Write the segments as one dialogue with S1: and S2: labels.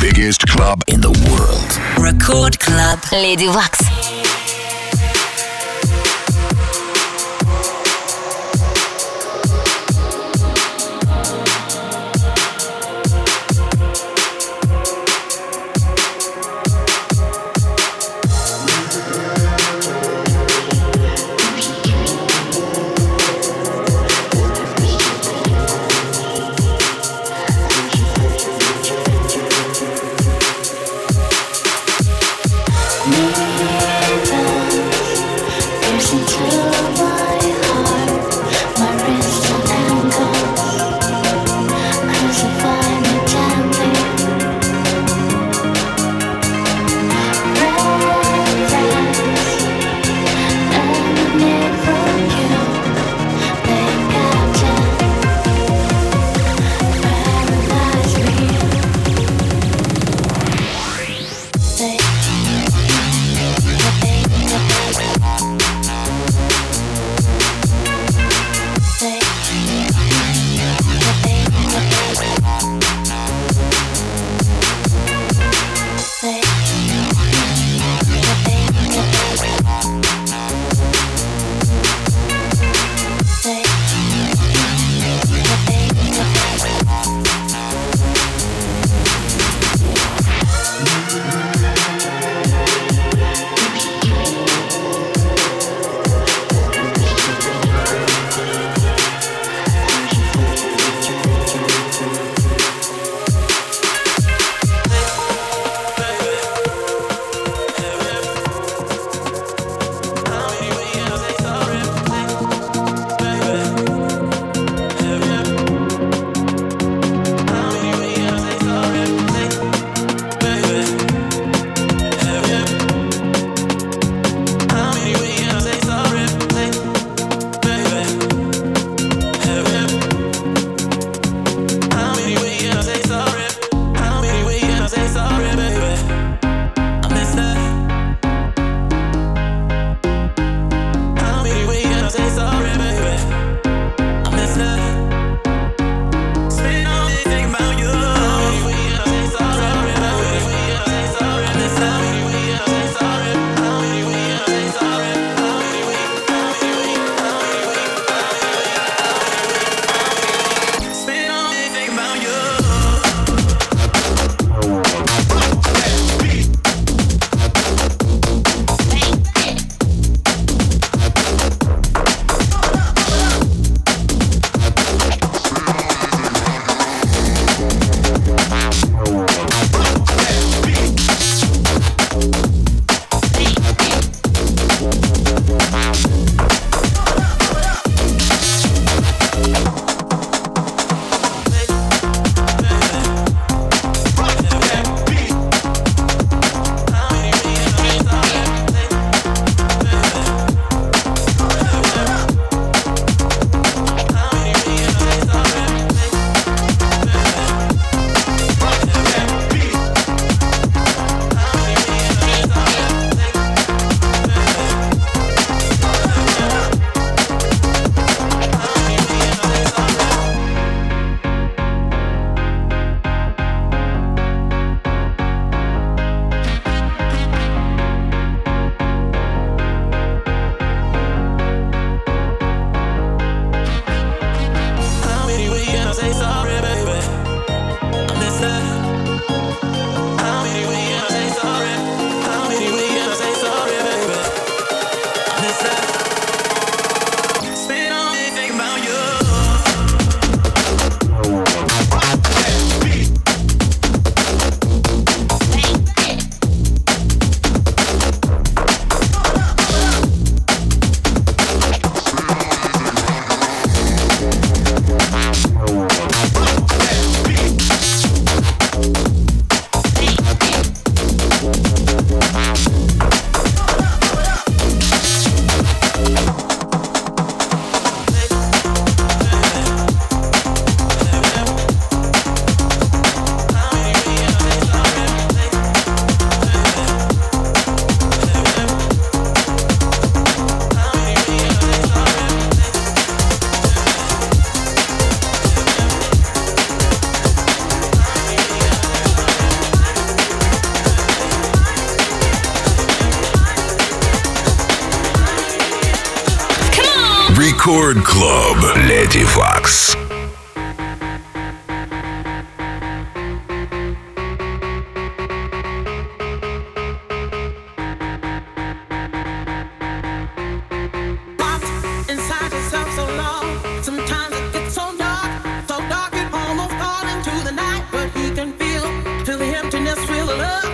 S1: biggest club in the world.
S2: Record Club. Lady Waks.
S3: love.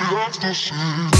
S4: the ecstasy.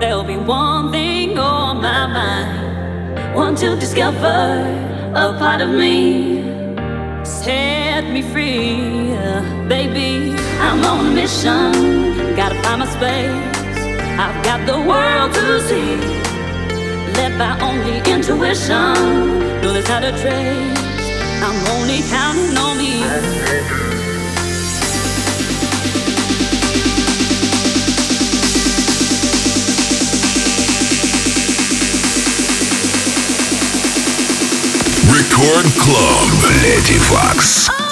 S5: There'll be one thing on my mind. Want to discover a part of me. Set me free, uh, baby. I'm on a mission. Gotta find my space. I've got the world to see. Led by only intuition. Know this how to trace. I'm only counting on me.
S6: Рекорд Клуб. Леди Факс.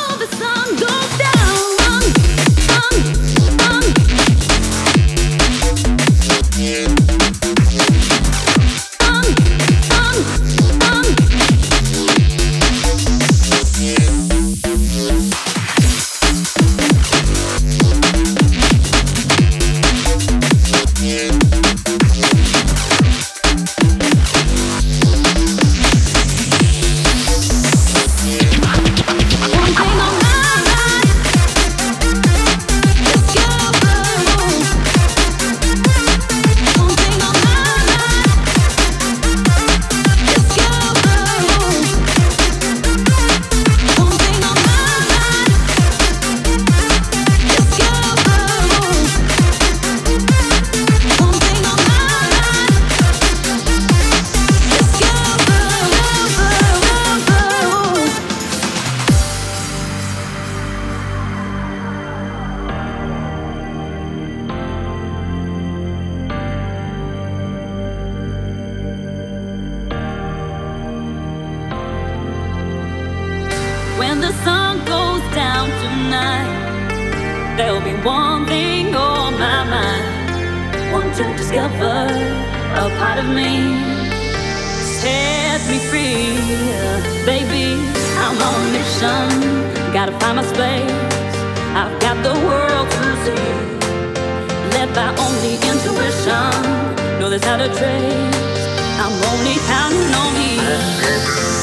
S5: There'll be one thing on my mind. Want to discover a part of me. Set me free, baby. I'm on a mission. Gotta find my space. I've got the world to see. Led by only intuition. Know there's not a trace. I'm only counting on me.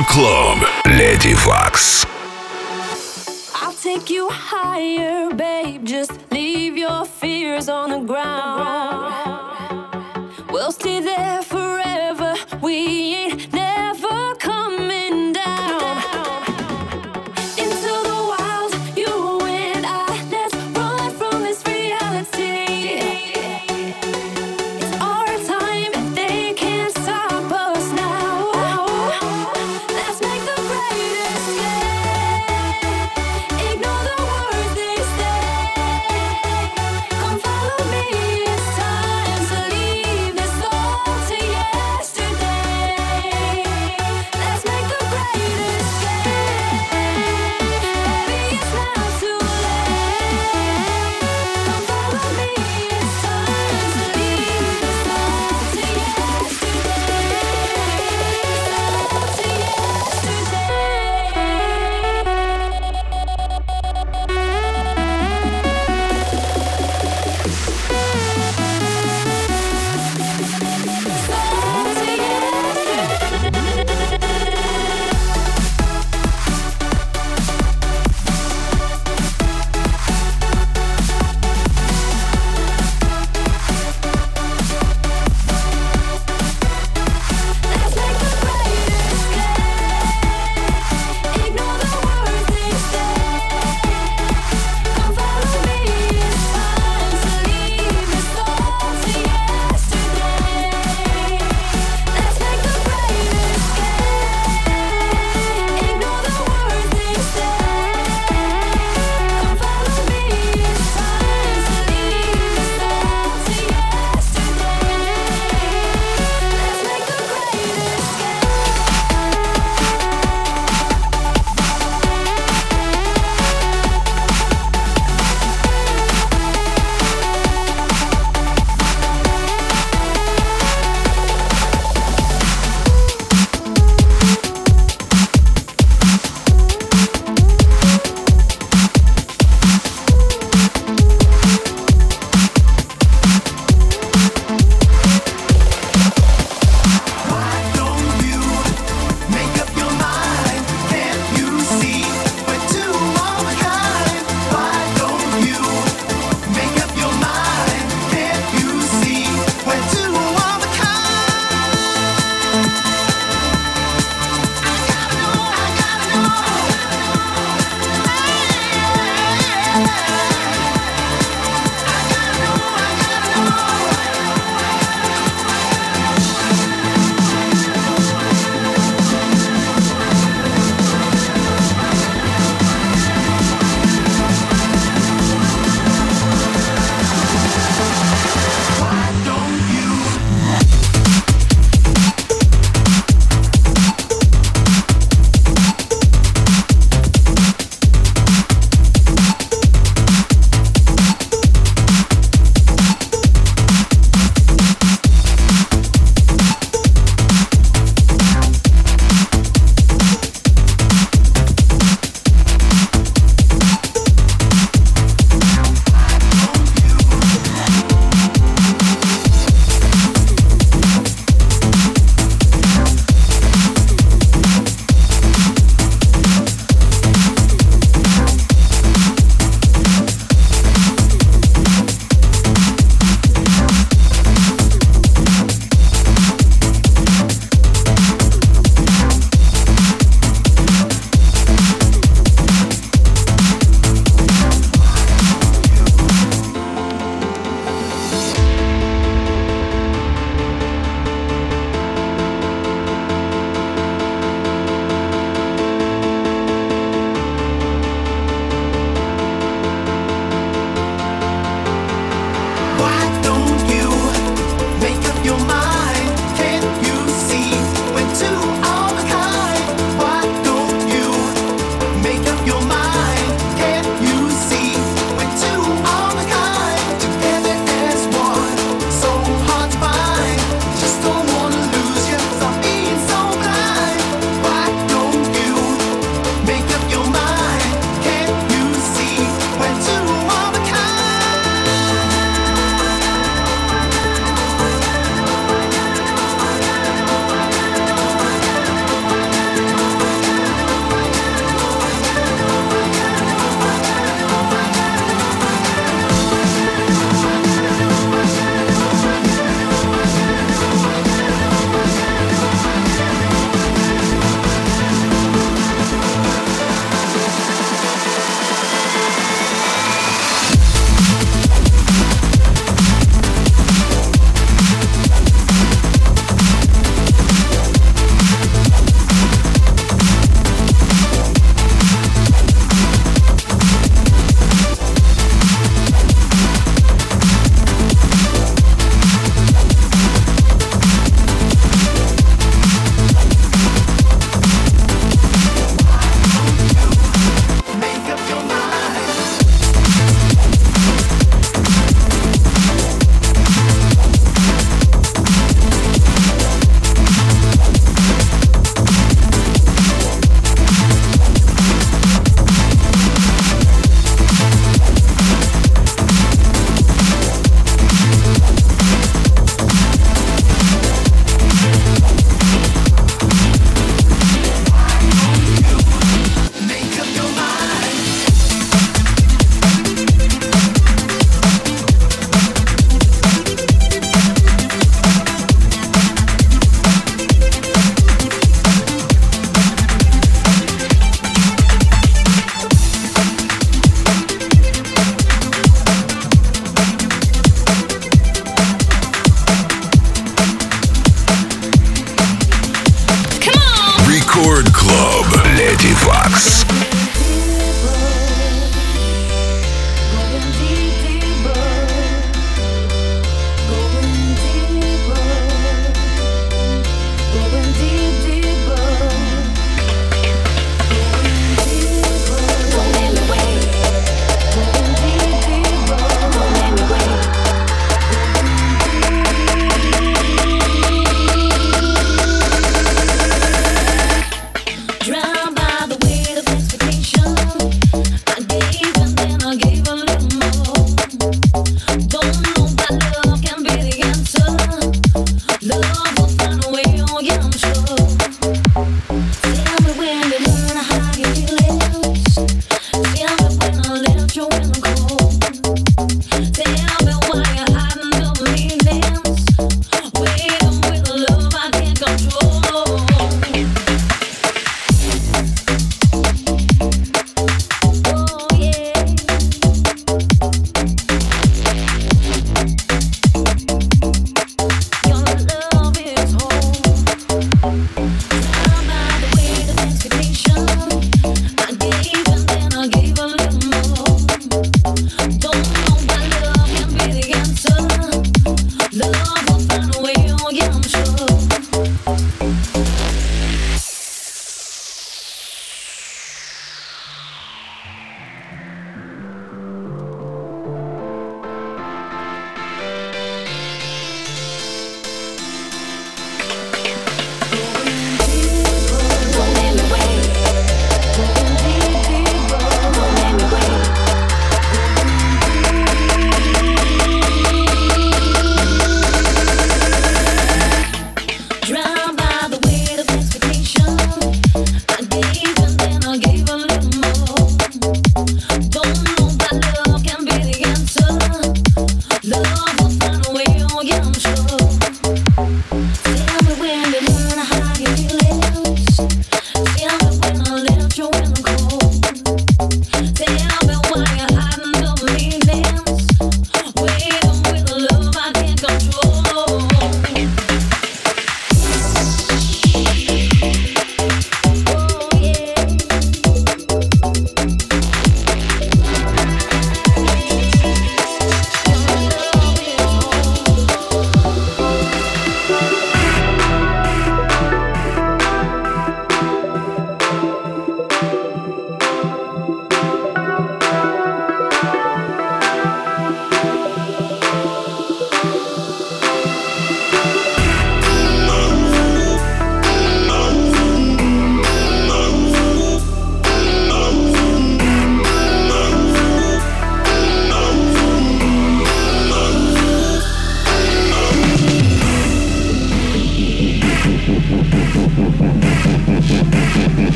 S6: Club. Lady Waks.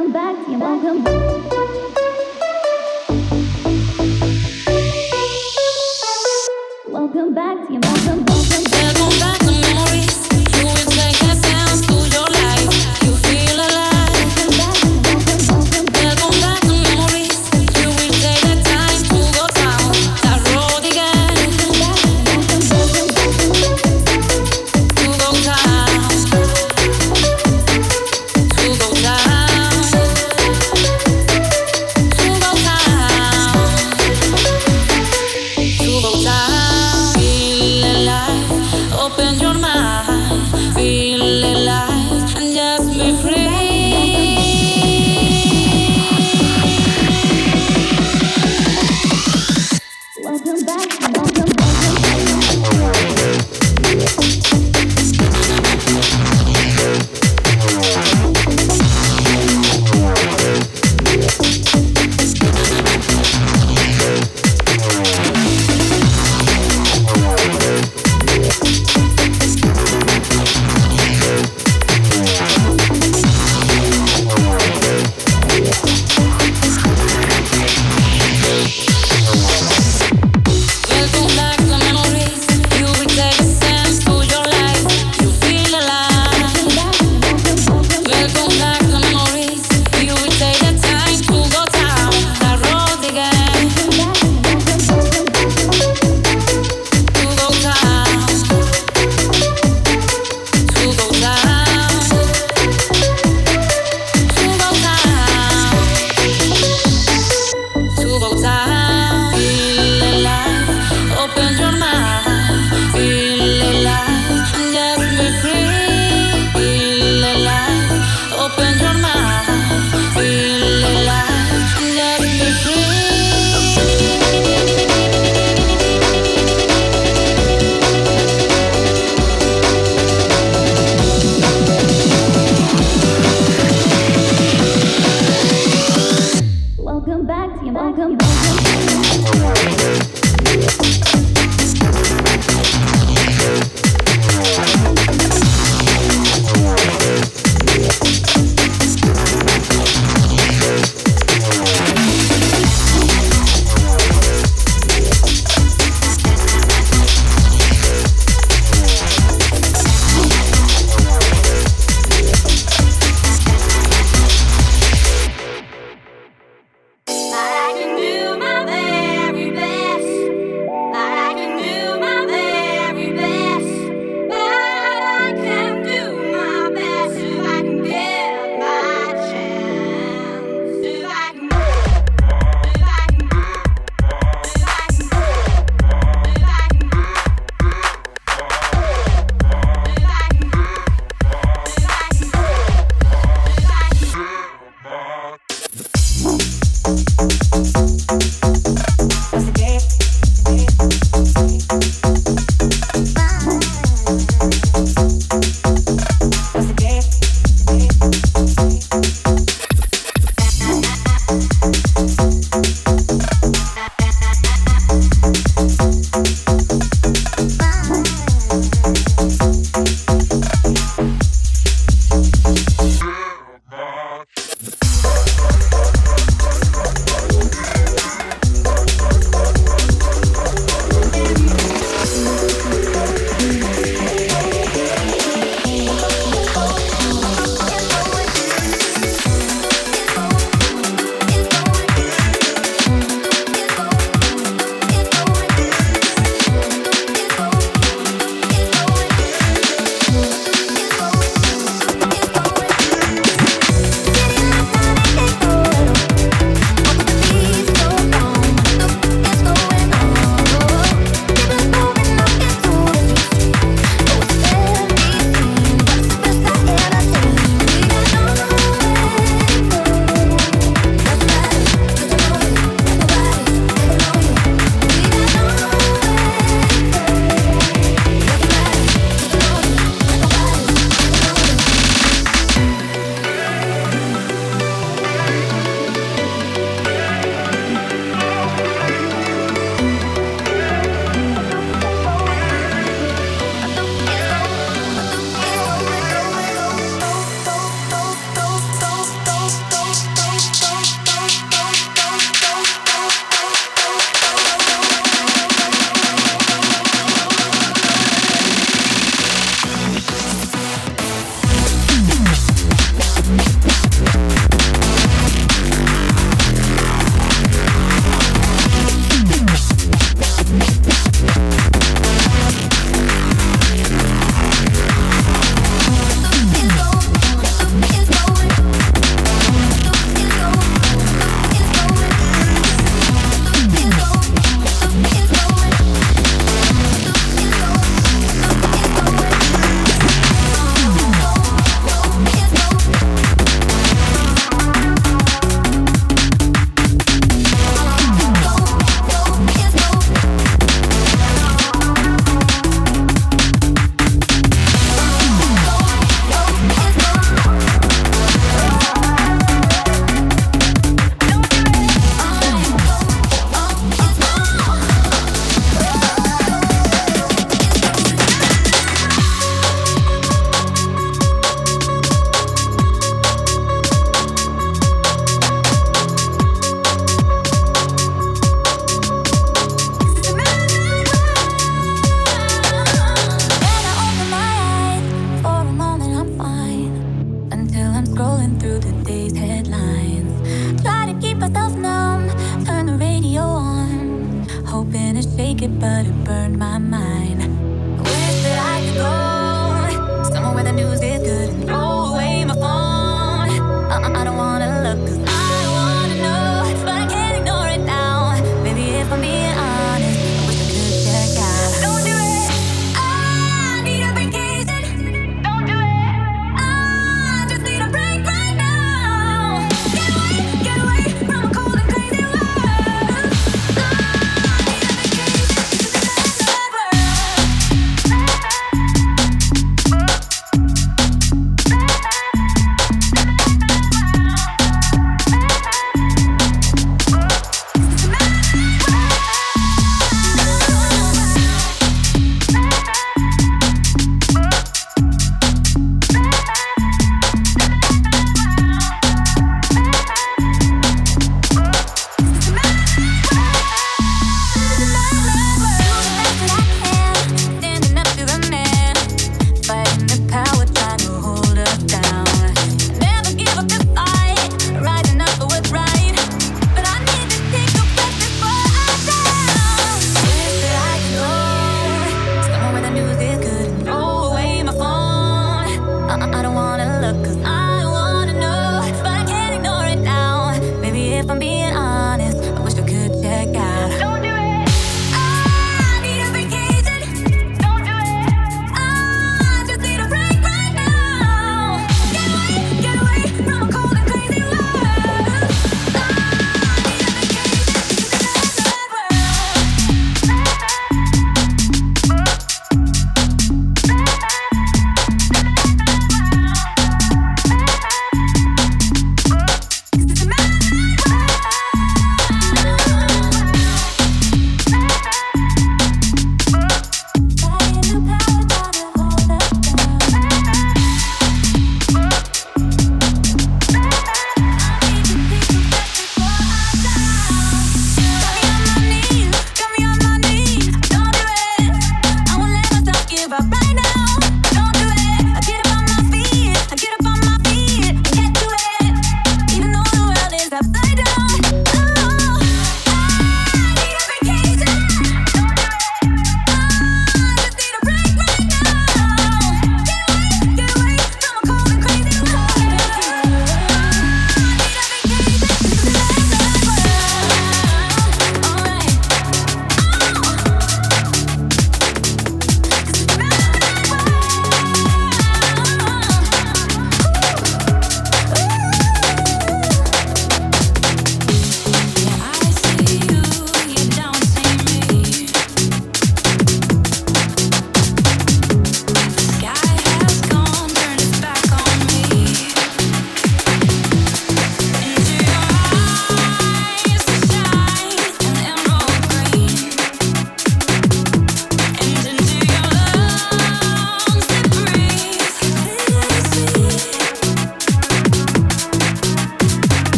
S7: welcome back. You're welcome. Welcome back. You're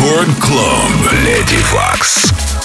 S6: Рекорд Клуб. Леди Вакс.